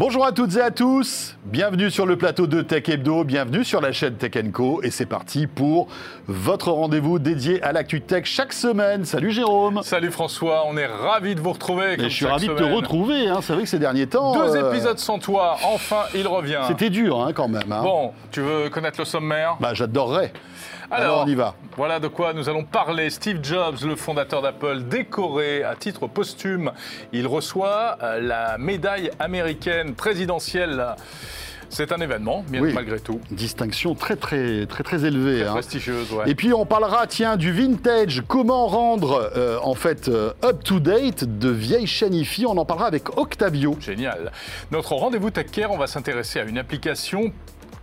Bonjour à toutes et à tous, bienvenue sur le plateau de Tech Hebdo, bienvenue sur la chaîne Tech Co et c'est parti pour votre rendez-vous dédié à l'actu tech chaque semaine. Salut Jérôme. Salut François, on est ravis de vous retrouver. je suis ravi de te retrouver, hein. c'est vrai que ces derniers temps... Deux euh, épisodes sans toi, enfin il revient. C'était dur hein, quand même. Hein. Bon, tu veux connaître le sommaire? Bah j'adorerais. Alors, on y va. Voilà de quoi nous allons parler. Steve Jobs, le fondateur d'Apple, décoré à titre posthume. Il reçoit euh, la médaille américaine présidentielle. C'est un événement, malgré tout. Distinction très très très très élevée. Très hein. prestigieuse, ouais. Et puis on parlera, tiens, du vintage. Comment rendre euh, en fait euh, up to date de vieilles chaînes IFI On en parlera avec Octavio. Génial. Notre rendez-vous Tech Care, on va s'intéresser à une application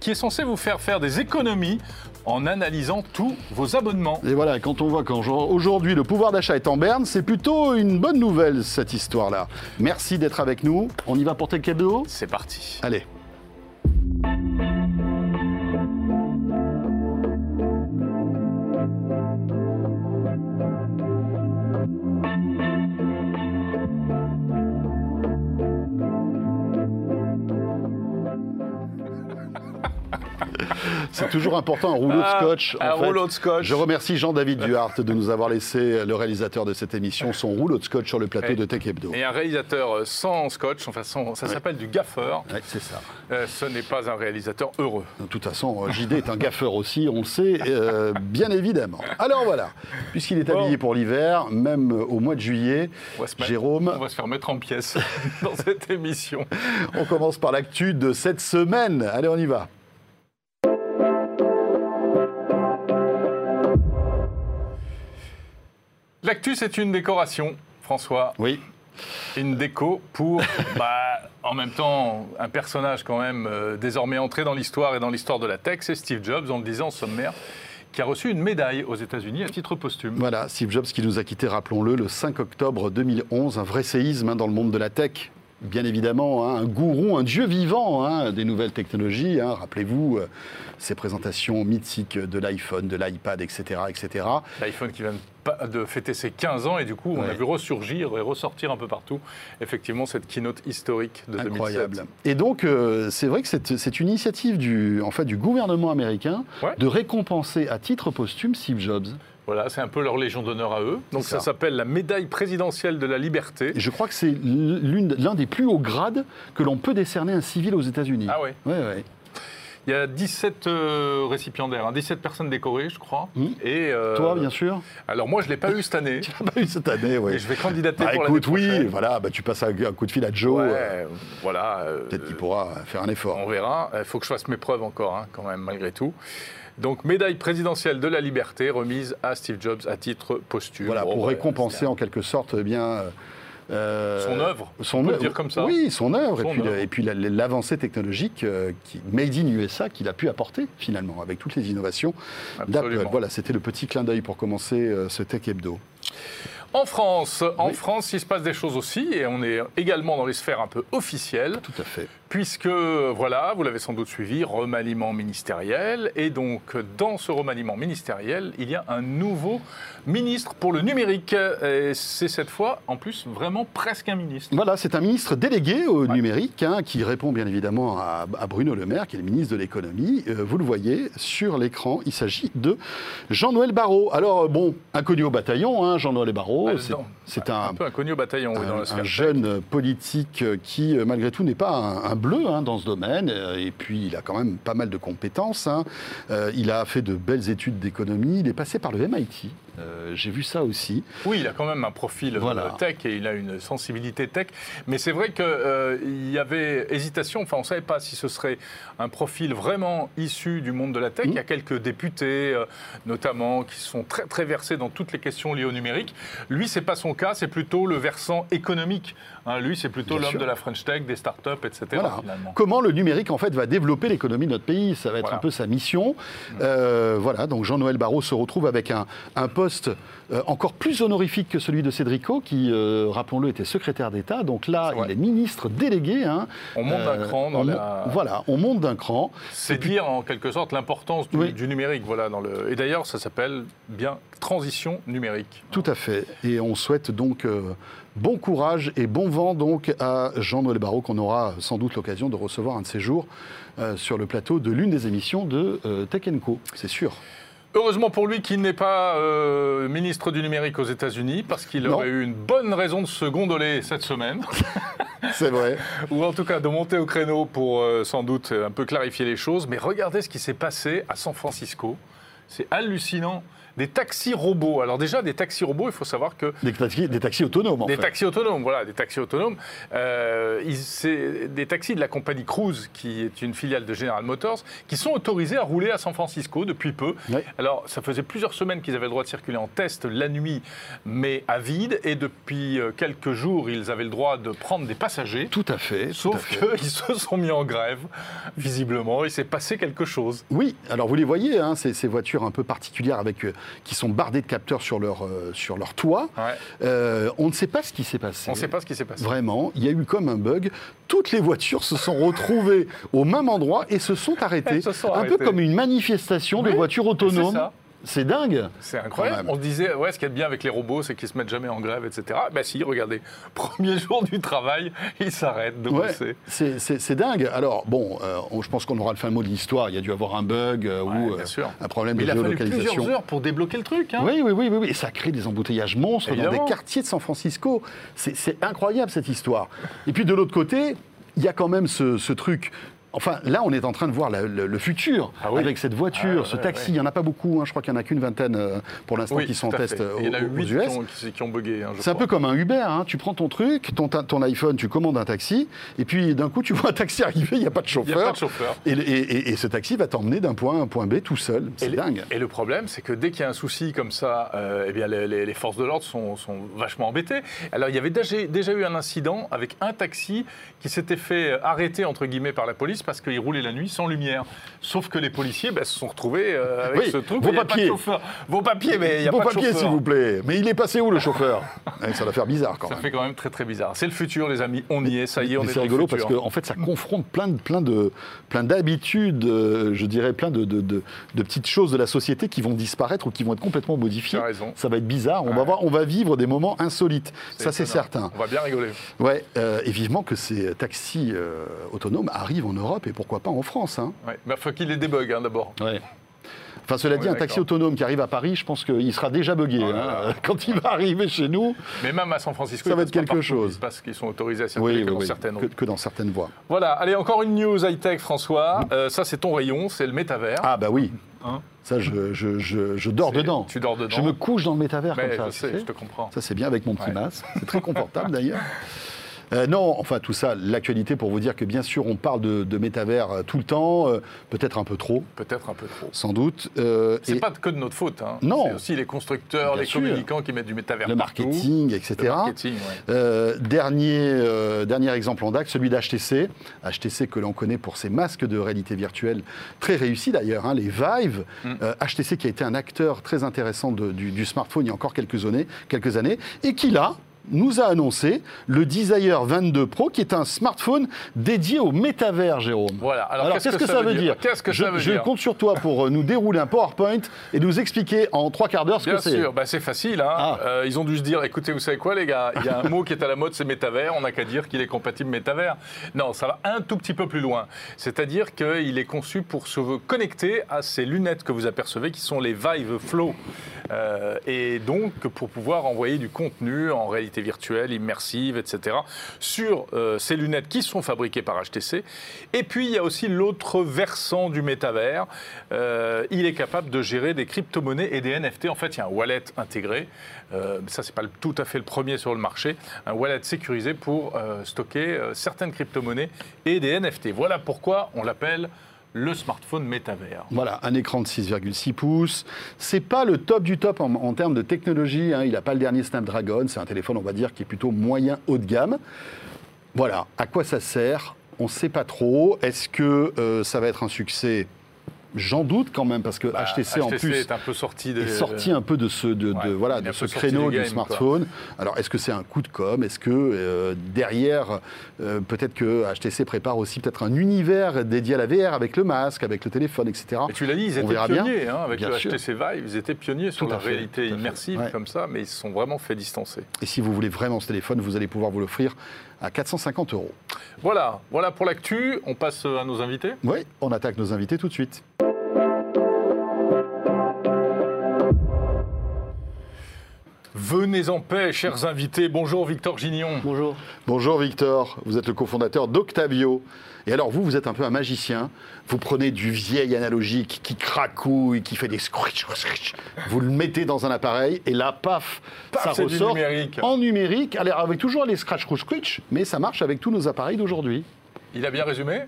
qui est censée vous faire faire des économies en analysant tous vos abonnements. Et voilà, quand on voit qu'aujourd'hui le pouvoir d'achat est en berne, c'est plutôt une bonne nouvelle cette histoire-là. Merci d'être avec nous. On y va pour tes cadeaux? C'est parti. Allez. C'est toujours important, un rouleau de ah, scotch. un rouleau de scotch. Je remercie Jean-David Duhart de nous avoir laissé, le réalisateur de cette émission, son rouleau de scotch sur le plateau de Tech Hebdo. Et un réalisateur sans scotch, enfin, ça s'appelle du gaffeur. C'est ça. Euh, ce n'est pas un réalisateur heureux. De toute façon, euh, JD est un gaffeur aussi, on le sait, euh, bien évidemment. Alors voilà, puisqu'il est habillé pour l'hiver, même au mois de juillet, Jérôme. On va se faire mettre en pièces dans cette émission. On commence par l'actu de cette semaine. Allez, on y va. L'actu, c'est une décoration, François. Oui. Une déco pour, bah, en même temps, un personnage quand même euh, désormais entré dans l'histoire et dans l'histoire de la tech, c'est Steve Jobs, on le disait en sommaire qui a reçu une médaille aux États-Unis à titre posthume. Voilà, Steve Jobs qui nous a quittés, rappelons-le, le 5 octobre 2011, un vrai séisme hein, dans le monde de la tech bien évidemment hein, un gourou, un dieu vivant hein, des nouvelles technologies. Hein. Rappelez-vous euh, ces présentations mythiques de l'iPhone, de l'iPad, etc. etc. L'iPhone qui vient de fêter ses 15 ans et du coup on a vu ressurgir et ressortir un peu partout effectivement cette keynote historique de Incroyable. Et donc euh, c'est vrai que c'est une initiative du, en fait, du gouvernement américain de récompenser à titre posthume Steve Jobs. Voilà, c'est un peu leur légion d'honneur à eux. Donc ça, s'appelle la médaille présidentielle de la liberté. Et je crois que c'est l'un des plus hauts grades que l'on peut décerner à un civil aux États-Unis. Ah oui Oui, oui. Il y a 17 euh, récipiendaires, 17 hein, personnes décorées, je crois. Mmh. Et euh, Toi, bien sûr? Alors moi, je ne l'ai pas eu cette année. tu l'as pas eu cette année, oui. Et je vais candidater bah, pour écoute, oui, voilà, bah, tu passes un, coup de fil à Joe. Ouais, voilà. Euh, Peut-être qu'il pourra faire un effort. On verra. Il faut que je fasse mes preuves encore, hein, quand même, malgré tout. Donc, médaille présidentielle de la liberté remise à Steve Jobs à titre posthume. Voilà, pour bah, récompenser en quelque sorte eh bien. Euh, son œuvre, son on peut dire comme ça. Oui, son œuvre, et, puis, l'avancée technologique euh, qui, made in USA qu'il a pu apporter finalement avec toutes les innovations d'Apple. Voilà, c'était le petit clin d'œil pour commencer euh, ce Tech Hebdo. En France, en France, il se passe des choses aussi, et on est également dans les sphères un peu officielles. Tout à fait. Puisque, voilà, vous l'avez sans doute suivi, remaniement ministériel, et donc dans ce remaniement ministériel, il y a un nouveau ministre pour le numérique. Et c'est cette fois, en plus, vraiment presque un ministre. Voilà, c'est un ministre délégué au numérique, hein, qui répond bien évidemment à, Bruno Le Maire, qui est le ministre de l'économie. Euh, vous le voyez sur l'écran, il s'agit de Jean-Noël Barrot. Alors, bon, inconnu au bataillon, hein, Jean-Noël Barrot. Bah, c'est un, peu inconnu au bataillon. Un, jeune politique qui, malgré tout, n'est pas un, bleu hein, dans ce domaine. Et puis, il a quand même pas mal de compétences. Hein. Euh, il a fait de belles études d'économie. Il est passé par le MIT. Euh, j'ai vu ça aussi. Oui, il a quand même un profil euh, tech et il a une sensibilité tech. Mais c'est vrai qu'il euh, y avait hésitation. Enfin, on ne savait pas si ce serait un profil vraiment issu du monde de la tech. Il y a mmh. quelques députés, notamment, qui sont très, très versés dans toutes les questions liées au numérique. Lui, ce n'est pas son cas. C'est plutôt le versant économique. Hein, lui, c'est plutôt l'homme de la French Tech, des startups, etc. Comment le numérique, en fait, va développer l'économie de notre pays? Ça va être un peu sa mission. Mmh. voilà, donc Jean-Noël Barrot se retrouve avec un, un poste poste euh, encore plus honorifique que celui de Cédrico, qui, euh, rappelons-le, était secrétaire d'État. Donc là, il est ministre délégué. Hein. On monte d'un cran dans la... Voilà, on monte d'un cran. C'est dire en quelque sorte l'importance du, numérique. Voilà, dans le... Et d'ailleurs, ça s'appelle bien transition numérique. Tout à fait. Et on souhaite donc bon courage et bon vent donc à Jean-Noël Barrault, qu'on aura sans doute l'occasion de recevoir un de ces jours sur le plateau de l'une des émissions de Tech Co. C'est sûr. Heureusement pour lui qu'il n'est pas euh, ministre du numérique aux États-Unis, parce qu'il aurait eu une bonne raison de se gondoler cette semaine. C'est vrai. Ou en tout cas de monter au créneau pour euh, sans doute un peu clarifier les choses. Mais regardez ce qui s'est passé à San Francisco. C'est hallucinant. Des taxis robots. Alors déjà, des taxis robots, il faut savoir que... Des taxis, des taxis autonomes, en Des taxis autonomes, voilà, des taxis autonomes. Euh, c'est des taxis de la compagnie Cruise, qui est une filiale de General Motors, qui sont autorisés à rouler à San Francisco depuis peu. Alors, ça faisait plusieurs semaines qu'ils avaient le droit de circuler en test la nuit, mais à vide. Et depuis euh, quelques jours, ils avaient le droit de prendre des passagers. Tout à fait. Sauf qu'ils se sont mis en grève, visiblement. Il s'est passé quelque chose. Oui, alors vous les voyez, hein, ces, ces, voitures un peu particulières avec euh, qui sont bardés de capteurs sur leur, euh, sur leur toit. Euh, on ne sait pas ce qui s'est passé. On ne sait pas ce qui s'est passé. Vraiment, il y a eu comme un bug. Toutes les voitures se sont retrouvées au même endroit et se sont arrêtées. un peu comme une manifestation de voitures autonomes. C'est dingue. C'est incroyable. On se disait, ouais, ce qui est bien avec les robots, c'est qu'ils se mettent jamais en grève, etc. Ben si, regardez, premier jour du travail, ils s'arrêtent de bosser. C'est dingue. Alors, bon, euh, je pense qu'on aura le fin mot de l'histoire. Il y a dû avoir un bug euh, ou euh, un problème de il géolocalisation. Il a fallu plusieurs heures pour débloquer le truc. Hein. Oui, oui, oui, oui, Et ça crée des embouteillages monstres dans des quartiers de San Francisco. C'est incroyable cette histoire. Et puis de l'autre côté, il y a quand même ce, ce truc Enfin, là, on est en train de voir le, futur ah avec cette voiture, ah ce taxi. Il n'y en a pas beaucoup, hein. je crois qu'il n'y en a qu'une vingtaine euh, pour l'instant qui sont en test aux, Il y en a US. Qui, ont, bugué. Hein, c'est un peu comme un Uber. Hein. Tu prends ton truc, ton, ton, iPhone, tu commandes un taxi, et puis d'un coup, tu vois un taxi arriver, il n'y a pas de chauffeur. Il a pas de chauffeur. Et, ce taxi va t'emmener d'un point A à un point B tout seul. C'est dingue. Et le problème, c'est que dès qu'il y a un souci comme ça, euh, eh bien, les, forces de l'ordre sont, sont, vachement embêtées. Alors, il y avait déjà, déjà eu un incident avec un taxi qui s'était fait arrêter, entre guillemets, par la police parce qu'il roulait la nuit sans lumière. Sauf que les policiers ben, se sont retrouvés euh, avec ce truc. Vos papiers. Vos papiers, mais il n'y a pas de papiers, s'il vous plaît. Mais il est passé où le chauffeur Ça va faire bizarre quand même. Ça fait quand même très très bizarre. C'est le futur, les amis. On y est, ça y est, on est C'est rigolo parce qu'en en fait, ça confronte plein de plein de plein d'habitudes, euh, je dirais plein de, de, de, petites choses de la société qui vont disparaître ou qui vont être complètement modifiées. Raison. Ça va être bizarre. On va voir, on va vivre des moments insolites. Ça, c'est certain. On va bien rigoler. Ouais, euh, et vivement que ces taxis autonomes arrivent en Europe et pourquoi pas en France. Hein. Ouais. Il faut qu'il des bugs hein, d'abord. Ouais. Enfin, cela dit, un taxi autonome qui arrive à Paris, je pense qu'il sera déjà bugué oh hein, quand il va arriver chez nous. Mais même à San Francisco, ça va être quelque chose. Parce qu'ils sont autorisés à circuler que, dans certaines que, dans certaines voies. Voilà, allez, encore une news high-tech, François. Euh, ça, c'est ton rayon, c'est le métavers. Ah, bah oui. Hein ça, je, je, je, dors dedans. Tu dors dedans. Je me couche dans le métavers comme ça. Je sais, je te comprends. Ça, c'est bien avec mon petit masque. C'est très confortable d'ailleurs. Euh, non, enfin tout ça, l'actualité pour vous dire que bien sûr on parle de, métavers euh, tout le temps, euh, peut-être un peu trop. Peut-être un peu trop. Sans doute. c'est pas que de notre faute. Hein. Non. C'est aussi les constructeurs, les communicants qui mettent du métavers. Le marketing, etc. Le marketing, dernier, dernier exemple en DAC, celui d'HTC. HTC que l'on connaît pour ses masques de réalité virtuelle, très réussis d'ailleurs, hein, les Vive. HTC mm. qui a été un acteur très intéressant du, du, smartphone il y a encore quelques années, quelques années et qui là, nous a annoncé le Desire 22 Pro, qui est un smartphone dédié au métavers, Jérôme. Voilà. Alors, qu'est-ce que, ça veut dire, Qu'est-ce que je, ça veut je compte sur toi pour euh, nous dérouler un PowerPoint et nous expliquer en trois quarts d'heure ce que c'est. Bien sûr, bah, c'est facile. Hein. Ah. Euh, ils ont dû se dire, écoutez, vous savez quoi, les gars? Il y a un mot qui est à la mode, c'est métavers. On n'a qu'à dire qu'il est compatible métavers. Non, ça va un tout petit peu plus loin. C'est-à-dire qu'il est conçu pour se connecter à ces lunettes que vous apercevez, qui sont les Vive Flow. Euh, et donc, pour pouvoir envoyer du contenu en réalité virtuelle, immersive, etc., sur euh, ces lunettes qui sont fabriquées par HTC. Et puis, il y a aussi l'autre versant du métavers. Euh, il est capable de gérer des crypto-monnaies et des NFT. En fait, il y a un wallet intégré. Euh, ça, c'est pas tout à fait le premier sur le marché. Un wallet sécurisé pour euh, stocker certaines crypto-monnaies et des NFT. Voilà pourquoi on l'appelle le smartphone métavers. Voilà, un écran de 6,6 pouces. C'est pas le top du top en, termes de technologie. Hein. Il n'a pas le dernier Snapdragon. C'est un téléphone, on va dire, qui est plutôt moyen haut de gamme. Voilà, à quoi ça sert? On ne sait pas trop. Est-ce que euh, ça va être un succès? J'en doute quand même parce que HTC, bah, en plus est un peu sorti, un peu de ce, de, voilà, de ce créneau du, smartphone. Alors est-ce que c'est un coup de com? Est-ce que euh, derrière, euh, peut-être que HTC prépare aussi peut-être un univers dédié à la VR avec le masque, avec le téléphone, etc. Et tu l'as dit, ils étaient pionniers hein, avec le HTC Vive. Ils étaient pionniers sur la réalité immersive comme ça, mais ils se sont vraiment fait distancer. Et si vous voulez vraiment ce téléphone, vous allez pouvoir vous l'offrir à 450 euros. Voilà, voilà pour l'actu. On passe à nos invités. Oui, on attaque nos invités tout de suite. Venez en paix, chers invités. Bonjour Victor Gignon. Bonjour. Bonjour Victor, vous êtes le cofondateur d'Octavio. Et alors vous, vous êtes un peu un magicien. Vous prenez du vieil analogique qui cracouille, qui fait des scritch, vous le mettez dans un appareil et là, paf, ça ressort numérique. en numérique. Alors avec toujours les scratch, scratch, mais ça marche avec tous nos appareils d'aujourd'hui. Il a bien résumé?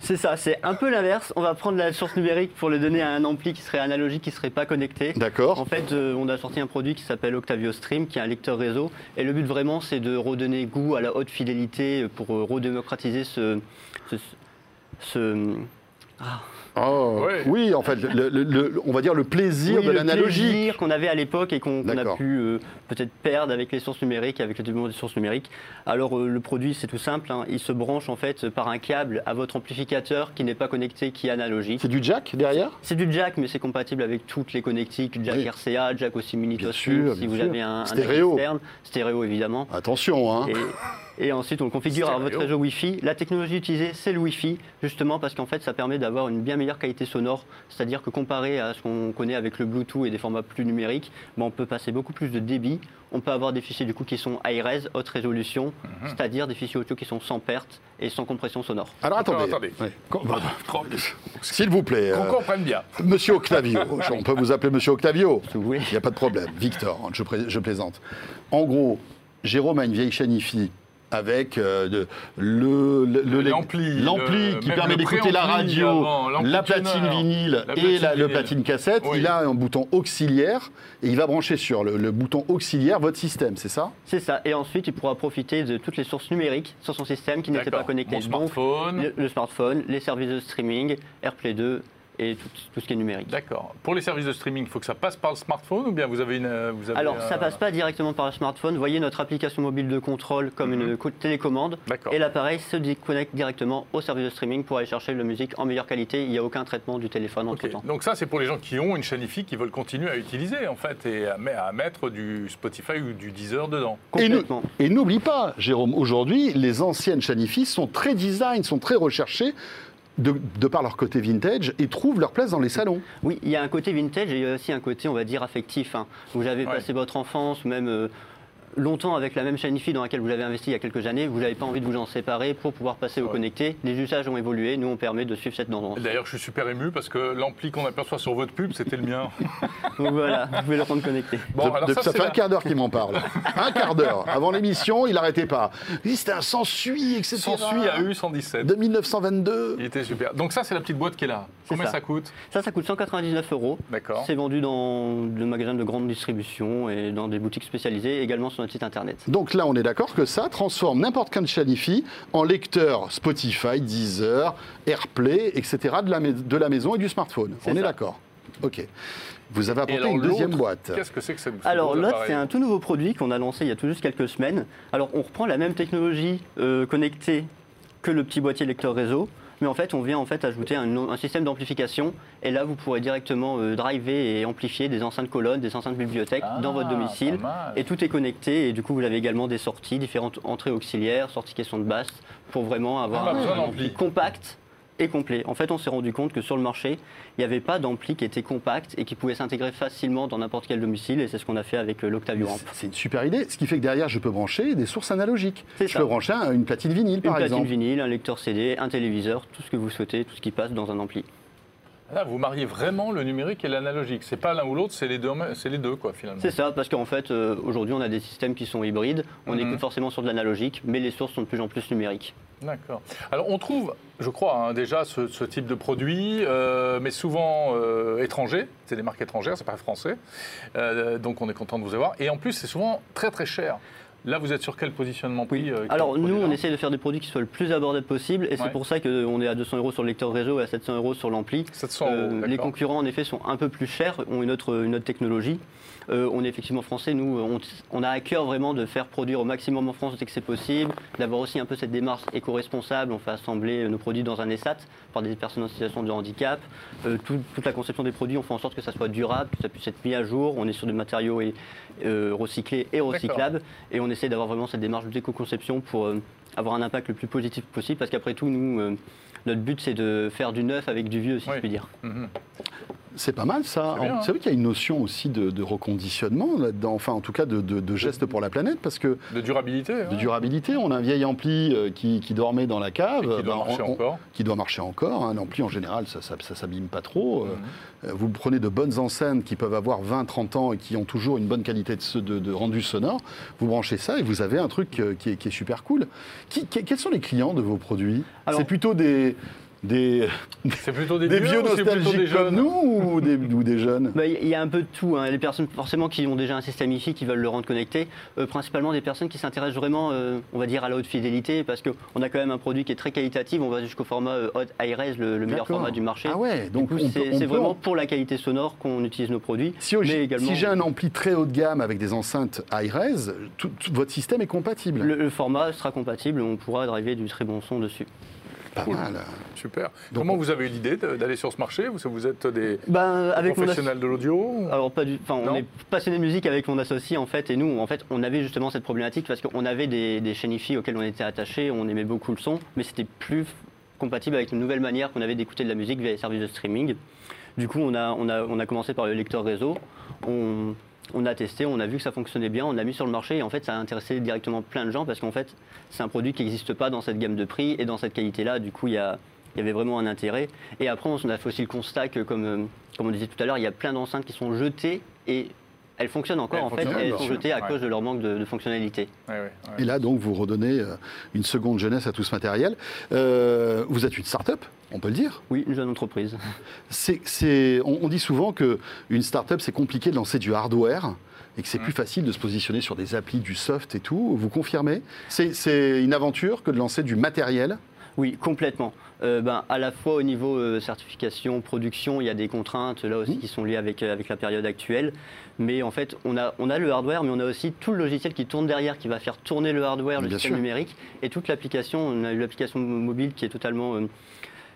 C'est ça, c'est un peu l'inverse. On va prendre la source numérique pour le donner à un ampli qui serait analogique, qui ne serait pas connecté. D'accord. En fait, euh, on a sorti un produit qui s'appelle Octavio Stream, qui est un lecteur réseau. Et le but vraiment, c'est de redonner goût à la haute fidélité pour euh, redémocratiser ce, ce, ah, Oh, oui. en fait, le, on va dire le plaisir de l'analogie. Le plaisir qu'on avait à l'époque et qu'on a pu euh, peut-être perdre avec les sources numériques, avec le développement des sources numériques. Alors euh, le produit, c'est tout simple, hein. il se branche en fait par un câble à votre amplificateur qui n'est pas connecté, qui est analogique. C'est du jack derrière? C'est du jack, mais c'est compatible avec toutes les connectiques, jack RCA, jack aussi mini si vous avez un, stéréo. externe, stéréo évidemment. Attention, hein. Et ensuite, on le configure à votre réseau Wi-Fi. La technologie utilisée, c'est le Wi-Fi, justement parce qu'en fait, ça permet d'avoir une bien meilleure qualité sonore. C'est-à-dire que comparé à ce qu'on connaît avec le Bluetooth et des formats plus numériques, ben, on peut passer beaucoup plus de débit. On peut avoir des fichiers du coup qui sont high res, haute résolution, mhm. c'est-à-dire des fichiers audio qui sont sans perte et sans compression sonore. Alors attendez, s'il vous plaît, qu'on euh, comprenne bien. Monsieur Octavio, on peut vous appeler Monsieur Octavio. Oui. Il n'y a pas de problème. Victor, je, je plaisante. En gros, Jérôme a une vieille chaîne IFI avec euh, le, l'ampli, qui permet d'écouter la radio, la platine vinyle et le platine cassette. Il a un bouton auxiliaire et il va brancher sur le, bouton auxiliaire votre système, c'est ça? C'est ça. Et ensuite, il pourra profiter de toutes les sources numériques sur son système qui n'étaient pas connectées. Mon smartphone. le, smartphone, les services de streaming, AirPlay 2, et tout, ce qui est numérique. D'accord. Pour les services de streaming, il faut que ça passe par le smartphone ou bien vous avez une. Euh, vous avez Alors, ça ne passe pas directement par le smartphone. Vous voyez notre application mobile de contrôle comme une mhm. télécommande. Et l'appareil se connecte directement au service de streaming pour aller chercher la musique en meilleure qualité. Il n'y a aucun traitement du téléphone entre temps. Donc, ça, c'est pour les gens qui ont une chaîne IFI qui veulent continuer à utiliser en fait et à, mettre du Spotify ou du Deezer dedans. Complètement. Et n'oublie pas, Jérôme, aujourd'hui, les anciennes chaînes IFI sont très design, sont très recherchées de, par leur côté vintage et trouvent leur place dans les salons. Oui, il y a un côté vintage et il y a aussi un côté, on va dire, affectif. Hein. Vous avez passé votre enfance, ou même euh, longtemps avec la même chaîne IFI dans laquelle vous avez investi il y a quelques années, vous n'avez pas envie de vous en séparer pour pouvoir passer au connecté. Les usages ont évolué, nous on permet de suivre cette tendance. D'ailleurs, je suis super ému parce que l'ampli qu'on aperçoit sur votre pub, c'était le mien. Donc voilà, vous pouvez le rendre connecté. Bon, ça, fait un quart d'heure qu'il m'en parle. un quart d'heure. Avant l'émission, il n'arrêtait pas. C'était un sans-suit, etc. Sans-suit à U117. De 1922. Il était super. Donc ça, c'est la petite boîte qui est là. Combien ça. coûte? Ça, ça coûte 199 euros. D'accord. C'est vendu dans le magasin de grande distribution et dans des boutiques spécialisées, également sur notre site internet. Donc là, on est d'accord que ça transforme n'importe quel Chanifi en lecteur Spotify, Deezer, AirPlay, etc. de la, de la maison et du smartphone. on est d'accord Ok. Vous avez apporté une deuxième boîte. Qu'est-ce que c'est que cette Alors l'autre, c'est un tout nouveau produit qu'on a lancé il y a tout juste quelques semaines. Alors on reprend la même technologie euh, connectée que le petit boîtier lecteur réseau, mais en fait, on vient en fait ajouter un, système d'amplification. Et là, vous pourrez directement euh, driver et amplifier des enceintes colonnes, des enceintes bibliothèques ah, dans votre domicile. Et tout est connecté. Et du coup, vous avez également des sorties, différentes entrées auxiliaires, sorties question de basse, pour vraiment avoir un ampli compact et complet. En fait, on s'est rendu compte que sur le marché, il n'y avait pas d'ampli qui était compact et qui pouvait s'intégrer facilement dans n'importe quel domicile. Et c'est ce qu'on a fait avec euh, l'Octavio Amp. C'est une super idée. Ce qui fait que derrière, je peux brancher des sources analogiques. Je peux brancher une platine vinyle, par exemple. Une platine vinyle, un lecteur CD, un téléviseur, tout ce que vous souhaitez, tout ce qui passe dans un ampli. Là, vous mariez vraiment le numérique et l'analogique. C'est pas l'un ou l'autre, c'est les deux, c'est les deux quoi finalement. C'est ça, parce qu'en fait, euh, aujourd'hui, on a des systèmes qui sont hybrides. On n'est mhm. forcément sur de l'analogique, mais les sources sont de plus en plus numériques. D'accord. Alors, on trouve, je crois, hein, déjà ce, type de produit, euh, mais souvent euh, étrangers. C'est des marques étrangères, c'est pas français. donc, on est content de vous avoir. Et en plus, c'est souvent très très cher. Là, vous êtes sur quel positionnement prix euh, Alors, nous, on essaie de faire des produits qui soient le plus abordables possible, et c'est pour ça qu'on est à 200 euros sur le lecteur réseau et à 700 euros sur l'ampli. 700 euros, Les concurrents, en effet, sont un peu plus chers, ont une autre, une autre technologie. Euh, on est effectivement français, nous, on, a à cœur vraiment de faire produire au maximum en France dès que c'est possible, d'avoir aussi un peu cette démarche éco-responsable. On fait assembler nos produits dans un ESAT par des personnes en situation de handicap. Euh, toute la conception des produits, on fait en sorte que ça soit durable, que ça puisse être mis à jour. On est sur des matériaux euh, recyclés et recyclables. Et on d'avoir vraiment cette démarche d'éco-conception pour avoir un impact le plus positif possible. Parce qu'après tout, nous, notre but, c'est de faire du neuf avec du vieux, si je puis dire. Mhm. C'est pas mal ça. C'est vrai qu'il y a une notion aussi de, reconditionnement là-dedans, enfin en tout cas de, de, geste pour la planète parce que de durabilité. De durabilité. On a un vieil ampli euh, qui, dormait dans la cave, qui doit ben, marcher encore. Qui doit marcher encore. Un ampli en général, ça, ça, s'abîme pas trop. Euh, mhm. Vous prenez de bonnes enceintes qui peuvent avoir 20-30 ans et qui ont toujours une bonne qualité de, rendu sonore. Vous branchez ça et vous avez un truc euh, qui est, super cool. Quels sont les clients de vos produits? C'est plutôt des des, c'est plutôt des, vieux, nostalgiques comme nous ou des, des jeunes bah, Il y a un peu de tout. Hein. Les personnes forcément qui ont déjà un système IFI, qui veulent le rendre connecté, euh, principalement des personnes qui s'intéressent vraiment, euh, on va dire, à la haute fidélité, parce qu'on a quand même un produit qui est très qualitatif. On va jusqu'au format euh, Hot iRes, le, le meilleur format du marché. Ah ouais, donc c'est, vraiment pour la qualité sonore qu'on utilise nos produits. Si, si j'ai un ampli très haut de gamme avec des enceintes iRes, tout, votre système est compatible. Le, format sera compatible, on pourra driver du très bon son dessus. Super. Comment vous avez eu l'idée d'aller sur ce marché? Vous, vous êtes des ben, professionnels de l'audio Alors pas du, on est passionné de musique avec mon associé en fait, et nous en fait on avait justement cette problématique parce qu'on avait des, des chaînes IFI auxquelles on était attaché, on aimait beaucoup le son, mais c'était plus compatible avec une nouvelle manière qu'on avait d'écouter de la musique via les services de streaming. Du coup, on a, on a, on a commencé par le lecteur réseau. On, on a testé, on a vu que ça fonctionnait bien, on l'a mis sur le marché et en fait ça a intéressé directement plein de gens parce qu'en fait c'est un produit qui n'existe pas dans cette gamme de prix et dans cette qualité-là. Du coup il y, avait vraiment un intérêt. Et après on a fait aussi le constat que comme, comme on disait tout à l'heure, il y a plein d'enceintes qui sont jetées et elles fonctionnent encore en fait, elles sont jetées à cause de leur manque de, fonctionnalité. et là donc vous redonnez euh, une seconde jeunesse à tout ce matériel. Euh, vous êtes une start-up on peut le dire? Oui, une jeune entreprise. on, dit souvent qu'une start-up, c'est compliqué de lancer du hardware et que c'est plus facile de se positionner sur des applis, du soft et tout. Vous confirmez? C'est une aventure que de lancer du matériel? Oui, complètement. Euh, ben, à la fois au niveau euh, certification, production, il y a des contraintes là aussi mmh. qui sont liées avec, euh, avec la période actuelle. Mais en fait, on a, on a le hardware, mais on a aussi tout le logiciel qui tourne derrière, qui va faire tourner le hardware, le système numérique, et toute l'application. On a eu l'application mobile qui est totalement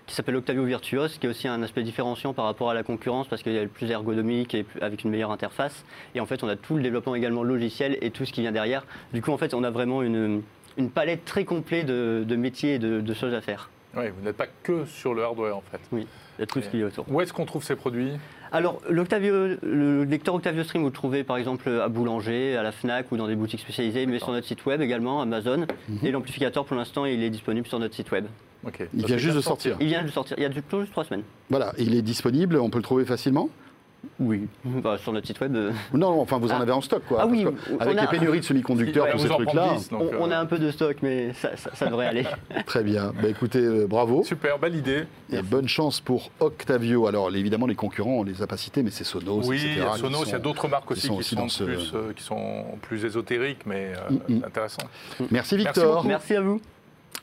qui s'appelle Octavio Virtuos, qui est aussi un aspect différenciant par rapport à la concurrence parce qu'il est plus ergonomique et avec une meilleure interface. Et en fait, on a tout le développement également logiciel et tout ce qui vient derrière. Du coup, en fait, on a vraiment une, une palette très complète de, métiers et de, choses à faire. Oui, vous n'êtes pas que sur le hardware en fait. Oui, il y a tout ce qui est autour. Où est-ce qu'on trouve ces produits? Alors, le lecteur Octavio Stream, vous le trouvez par exemple à Boulanger, à la FNAC ou dans des boutiques spécialisées, mais sur notre site web également, Amazon. Mhm. Et l'amplificateur, pour l'instant, il est disponible sur notre site web. Il vient juste de sortir. Il vient de sortir, il y a juste trois semaines. Voilà, il est disponible, on peut le trouver facilement oui, bah, sur notre site web. Euh. Non, enfin vous en ah. avez en stock quoi. Ah oui, avec les pénuries de semi-conducteurs, tous ces trucs-là. On, a euh. un peu de stock, mais ça, devrait aller. Très bien. Bah, écoutez, euh, bravo. Super, belle idée. Et bonne chance pour Octavio. Alors évidemment, les concurrents, on les a pas cités, mais c'est Sonos. Oui, il a Sonos, il y a d'autres marques aussi, qui, sont plus, qui, sont plus, ésotériques, mais mm, mm. intéressants. Merci Victor. Merci, à vous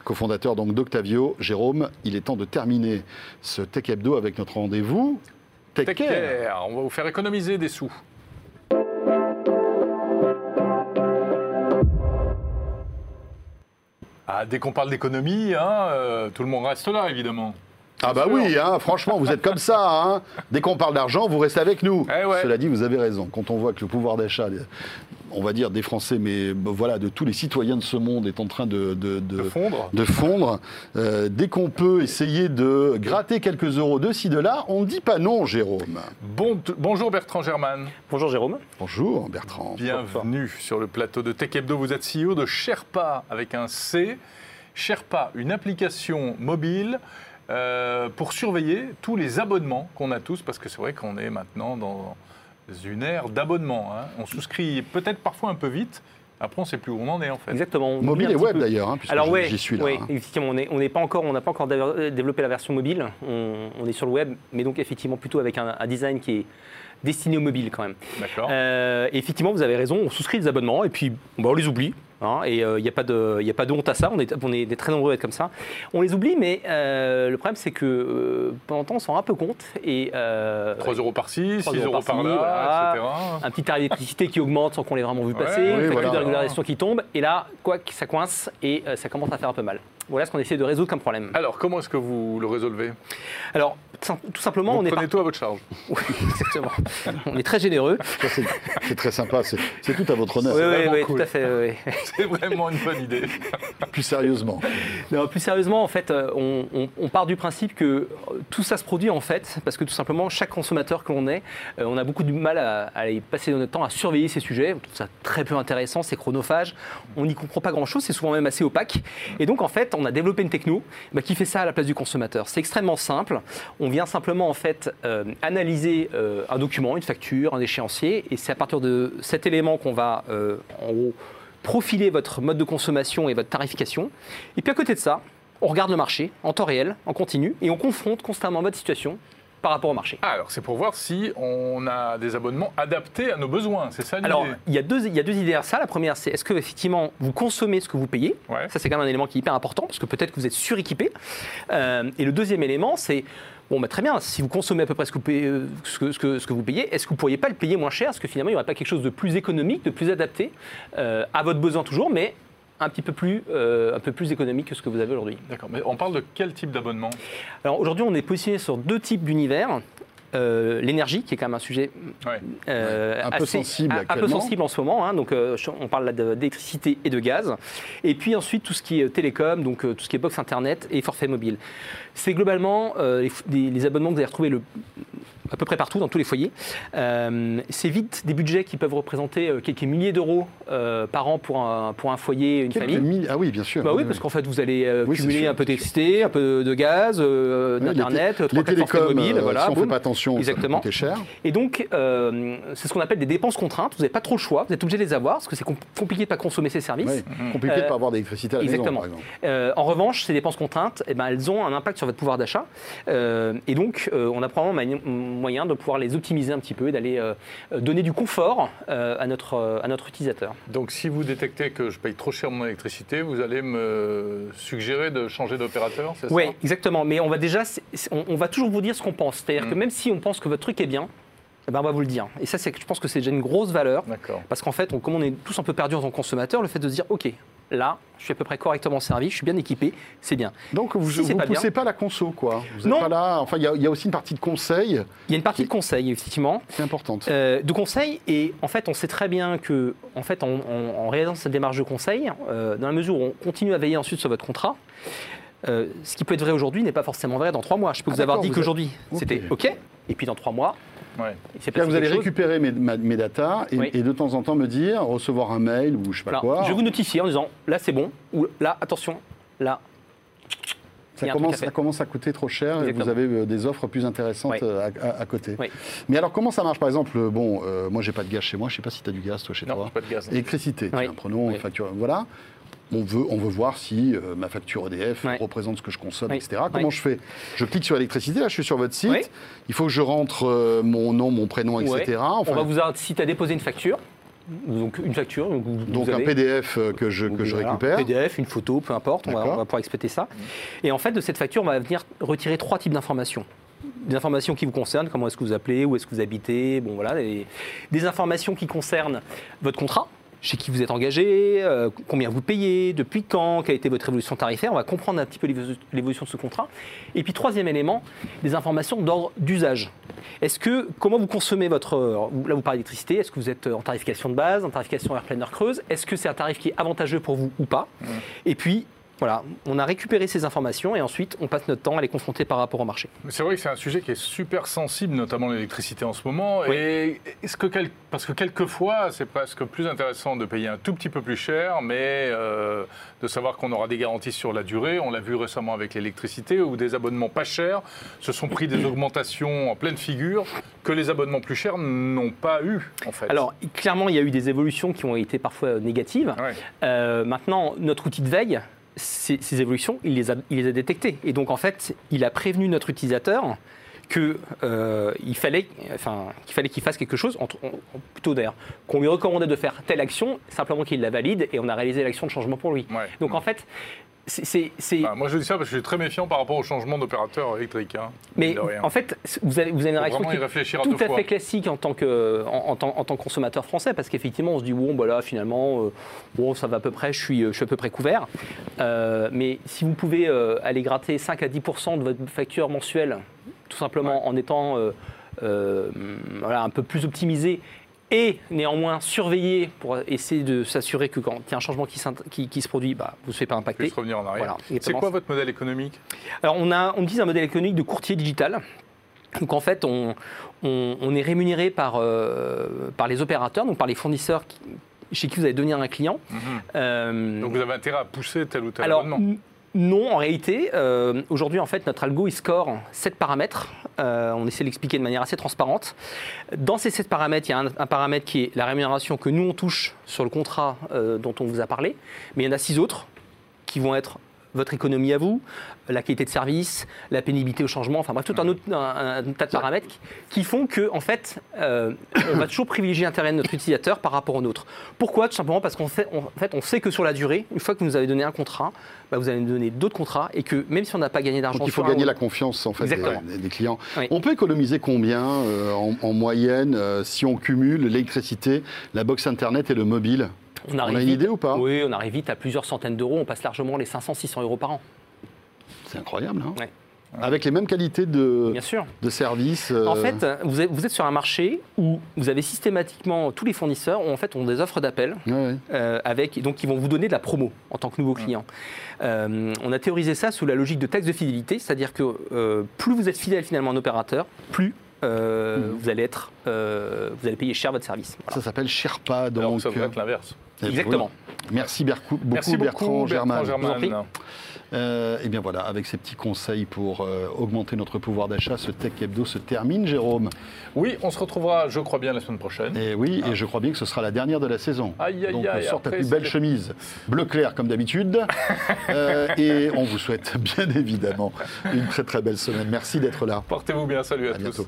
cofondateur donc d'Octavio. Jérôme, il est temps de terminer ce Tech Hebdo avec notre rendez-vous Tech, Care. On va vous faire économiser des sous. Ah, dès qu'on parle d'économie, hein, euh, tout le monde reste là, évidemment. Ah bah oui, hein, franchement, vous êtes comme ça. Hein. Dès qu'on parle d'argent, vous restez avec nous. Eh Cela dit, vous avez raison. Quand on voit que le pouvoir d'achat, on va dire des Français, mais voilà, de tous les citoyens de ce monde est en train de, fondre, de fondre euh, dès qu'on peut essayer de gratter quelques euros de ci, de là, on ne dit pas non, Jérôme. bonjour Bertrand Germain. Bonjour Jérôme. Bonjour Bertrand. Bienvenue sur le plateau de Tech Hebdo. Vous êtes CEO de Sherpa avec un C. Sherpa, une application mobile euh, pour surveiller tous les abonnements qu'on a tous, parce que c'est vrai qu'on est maintenant dans une ère d'abonnement. Hein. On souscrit peut-être parfois un peu vite, après, on ne sait plus où on en est en fait. Exactement. Mobile et web d'ailleurs, hein, Alors j'y suis là. Oui, hein. effectivement, on n'est pas encore, on n'a pas encore développé la version mobile. On, est sur le web, mais donc effectivement plutôt avec un, design qui est destiné au mobile quand même. D'accord. Euh, effectivement, vous avez raison. On souscrit des abonnements et puis on les oublie Hein, et il euh, n'y a, pas de, a pas de honte à ça, on est, on est très nombreux à être comme ça. On les oublie, mais euh, le problème c'est que euh, pendant temps on s'en rend un peu compte. Et, 3 euros par-ci, 6 euros par, là, etc. Un petit tarif d'électricité qui augmente sans qu'on l'ait vraiment vu passer, une facture de régularisation qui tombe, et là, quoi, ça coince et ça commence à faire un peu mal. Voilà ce qu'on essaie de résoudre comme problème. Alors, comment est-ce que vous le résolvez? Alors, tout simplement, vous on est. Prenez tout à votre charge. Oui, exactement. on est très généreux. C'est très sympa, c'est tout à votre honneur. Oui, oui, tout à fait. c'est vraiment une bonne idée. plus sérieusement. Non, plus sérieusement, en fait, euh, on, part du principe que euh, tout ça se produit en fait, parce que tout simplement, chaque consommateur que l'on est, euh, on a beaucoup de mal à, aller passer notre temps à surveiller ces sujets. On trouve ça très peu intéressant, c'est chronophage. On n'y comprend pas grand-chose, c'est souvent même assez opaque. Et donc, en fait, on a développé une techno bah, qui fait ça à la place du consommateur. C'est extrêmement simple. On vient simplement en fait euh, analyser euh, un document, une facture, un échéancier, et c'est à partir de cet élément qu'on va euh, en gros profiler votre mode de consommation et votre tarification. Et puis à côté de ça, on regarde le marché en temps réel, en continu, et on confronte constamment votre situation par rapport au marché. Ah, alors, c'est pour voir si on a des abonnements adaptés à nos besoins, c'est ça l'idée? Alors, il y, a deux, il y a deux idées à ça. La première, c'est est-ce que effectivement vous consommez ce que vous payez? Ça, c'est quand même un élément qui est hyper important, parce que peut-être que vous êtes suréquipé. Euh, et le deuxième élément, c'est Bon, bah, très bien, si vous consommez à peu près ce que vous payez, euh, ce que, ce que, vous payez est-ce que vous ne pourriez pas le payer moins cher? Est-ce que finalement, il n'y aurait pas quelque chose de plus économique, de plus adapté euh, à votre besoin toujours, mais un petit peu plus, euh, un peu plus économique que ce que vous avez aujourd'hui. D'accord, mais on parle de quel type d'abonnement? Alors aujourd'hui, on est positionné sur deux types d'univers. Euh, l'énergie, qui est quand même un sujet euh, un, peu sensible un, peu sensible en ce moment. Hein. donc, on parle d'électricité et de gaz. Et puis ensuite, tout ce qui est télécom, donc tout ce qui est box internet et forfait mobile. C'est globalement les, les, abonnements que vous allez retrouver le, à peu près partout, dans tous les foyers. Euh, c'est vite des budgets qui peuvent représenter euh, quelques milliers d'euros euh, par an pour un, pour un foyer, une famille. Ah oui, bien sûr. Bah oui, parce qu'en fait, vous allez cumuler un peu d'électricité, un peu de gaz, d'Internet, trois, quatre mobiles. voilà, si on ne fait pas attention, Exactement. ça cher. Et donc, c'est ce qu'on appelle des dépenses contraintes. Vous n'avez pas trop le choix, vous êtes obligé de les avoir, parce que c'est compliqué de ne pas consommer ces services. Compliqué de ne pas avoir d'électricité à la exactement. maison, par exemple. en revanche, ces dépenses contraintes, eh ben, elles ont un impact sur votre pouvoir d'achat. et donc, on a probablement moyen de pouvoir les optimiser un petit peu et d'aller euh, donner du confort euh, à, notre, euh, à notre utilisateur. Donc si vous détectez que je paye trop cher mon électricité, vous allez me suggérer de changer d'opérateur, c'est Oui, exactement. Mais on va déjà, on, va toujours vous dire ce qu'on pense. C'est-à-dire que mm. même si on pense que votre truc est bien, eh ben on va vous le dire. Et ça, je pense que c'est déjà une grosse valeur. Parce qu'en fait, on, comme on est tous un peu perdus en tant que consommateur, le fait de se dire, OK, là, je suis à peu près correctement servi, je suis bien équipé, c'est bien. Donc vous ne poussez pas la conso, quoi. Vous non. Pas là. Enfin, il y, a aussi une partie de conseil. Il y a une partie de conseil, effectivement. C'est importante. Euh, de conseil, et en fait, on sait très bien que, en fait, en, réalisant cette démarche de conseil, euh, dans la mesure où on continue à veiller ensuite sur votre contrat, euh, ce qui peut être vrai aujourd'hui n'est pas forcément vrai dans trois mois. Je peux ah, vous avoir dit qu'aujourd'hui, c'était OK, et puis dans trois mois, vous allez récupérer mes, mes datas et, de temps en temps me dire, recevoir un mail ou je sais pas quoi. Je vais vous notifier en disant là c'est bon ou là attention, là. Ça commence, ça commence, à coûter trop cher et vous avez euh, des offres plus intéressantes euh, à, côté. Mais alors comment ça marche? Par exemple, bon, euh, moi j'ai pas de gaz chez moi, je sais pas si tu as du gaz toi chez non, toi. Pas de gaz. Électricité, prenons une facture. Voilà on veut, on veut voir si euh, ma facture EDF représente ce que je consomme, etc. Comment je fais? Je clique sur électricité, là je suis sur votre site, il faut que je rentre euh, mon nom, mon prénom, etc. on va vous inciter à déposer une facture. Donc une facture. Donc, un PDF euh, que je, que je récupère. PDF, une photo, peu importe, on va, pouvoir exploiter ça. Et en fait, de cette facture, on va venir retirer trois types d'informations des informations qui vous concernent, comment est-ce que vous appelez, où est-ce que vous habitez, bon voilà, des informations qui concernent votre contrat, chez qui vous êtes engagé, euh, combien vous payez, depuis quand, quelle a été votre évolution tarifaire. On va comprendre un petit peu l'évolution de ce contrat. Et puis troisième élément, des informations d'ordre d'usage. Est-ce que comment vous consommez votre là vous parlez d'électricité, est-ce que vous êtes en tarification de base, en tarification air pleine creuse, est-ce que c'est un tarif qui est avantageux pour vous ou pas? Et puis voilà, on a récupéré ces informations et ensuite on passe notre temps à les confronter par rapport au marché. C'est vrai que c'est un sujet qui est super sensible, notamment l'électricité en ce moment. Et est-ce que parce que quelquefois c'est presque plus intéressant de payer un tout petit peu plus cher, mais euh, de savoir qu'on aura des garanties sur la durée. On l'a vu récemment avec l'électricité où des abonnements pas chers se sont pris des augmentations en pleine figure que les abonnements plus chers n'ont pas eu en fait. Alors clairement il y a eu des évolutions qui ont été parfois négatives. Euh, maintenant notre outil de veille ces, évolutions, il les, a, il les a détectées. Et donc, en fait, il a prévenu notre utilisateur qu'il euh, fallait enfin, qu'il fallait qu'il fasse quelque chose, plutôt d'ailleurs, qu'on lui recommandait de faire telle action, simplement qu'il la valide et on a réalisé l'action de changement pour lui. Donc en fait, c'est, bah, moi, je dis ça parce que je suis très méfiant par rapport au changement d'opérateur électrique. Hein, mais en fait, vous avez, vous avez une réaction tout à, fait classique en tant, que, en, tant, en tant que consommateur français, parce qu'effectivement, on se dit, bon, bah là, finalement, euh, bon, ça va à peu près, je suis, je suis à peu près couvert. Euh, mais si vous pouvez euh, aller gratter 5 à 10% de votre facture mensuelle, tout simplement en étant voilà, un peu plus optimisé et néanmoins surveiller pour essayer de s'assurer que quand il y a un changement qui, qui, se produit, bah, vous ne faites pas impacter. revenir en arrière. C'est quoi votre modèle économique? Alors on, a, on utilise un modèle économique de courtier digital. Donc en fait, on, on, est rémunéré par, euh, par les opérateurs, donc par les fournisseurs chez qui vous allez devenir un client. Mhm. Euh, donc vous avez intérêt à pousser tel ou tel alors, non, en réalité, euh, aujourd'hui, en fait, notre algo, il score 7 paramètres. Euh, on essaie de l'expliquer de manière assez transparente. Dans ces 7 paramètres, il y a un, paramètre qui est la rémunération que nous, on touche sur le contrat euh, dont on vous a parlé. Mais il y en a 6 autres qui vont être votre économie à vous, la qualité de service, la pénibilité au changement, enfin bref, tout un, autre, tas de paramètres qui font que, en fait, euh, on va toujours privilégier l'intérêt de notre utilisateur par rapport au nôtre. Pourquoi? Tout simplement parce qu'en fait, fait, on sait que sur la durée, une fois que vous nous avez donné un contrat, bah, vous allez nous donner d'autres contrats et que même si on n'a pas gagné d'argent, il faut gagner la confiance en fait des, clients. On peut économiser combien euh, en, moyenne euh, si on cumule l'électricité, la box internet et le mobile? On, a une idée ou pas? Oui, on arrive vite à plusieurs centaines d'euros. On passe largement les 500-600 euros par an. C'est incroyable, hein Avec les mêmes qualités de, Bien sûr. de services. Euh, en fait, vous êtes, sur un marché où vous avez systématiquement tous les fournisseurs ont, en fait, ont des offres d'appel euh, avec donc ils vont vous donner de la promo en tant que nouveau client. Euh, on a théorisé ça sous la logique de taxe de fidélité, c'est-à-dire que plus vous êtes fidèle finalement à un opérateur, plus mmh. vous allez être, vous allez payer cher votre service. Ça s'appelle Sherpa. Donc Alors, ça être l'inverse. Exactement. Merci, beaucoup, Merci beaucoup, Bertrand, Germain. Germain. Euh, et bien voilà, avec ces petits conseils pour euh, augmenter notre pouvoir d'achat, ce Tech Hebdo se termine, Jérôme. Oui, on se retrouvera, je crois bien, la semaine prochaine. Et oui, et ah. je crois bien que ce sera la dernière de la saison. Aïe, aïe, Donc on sort ta plus belle chemise, bleu clair comme d'habitude. Euh, et on vous souhaite bien évidemment une très très belle semaine. Merci d'être là. Portez-vous bien, salut à, à tous. Bientôt.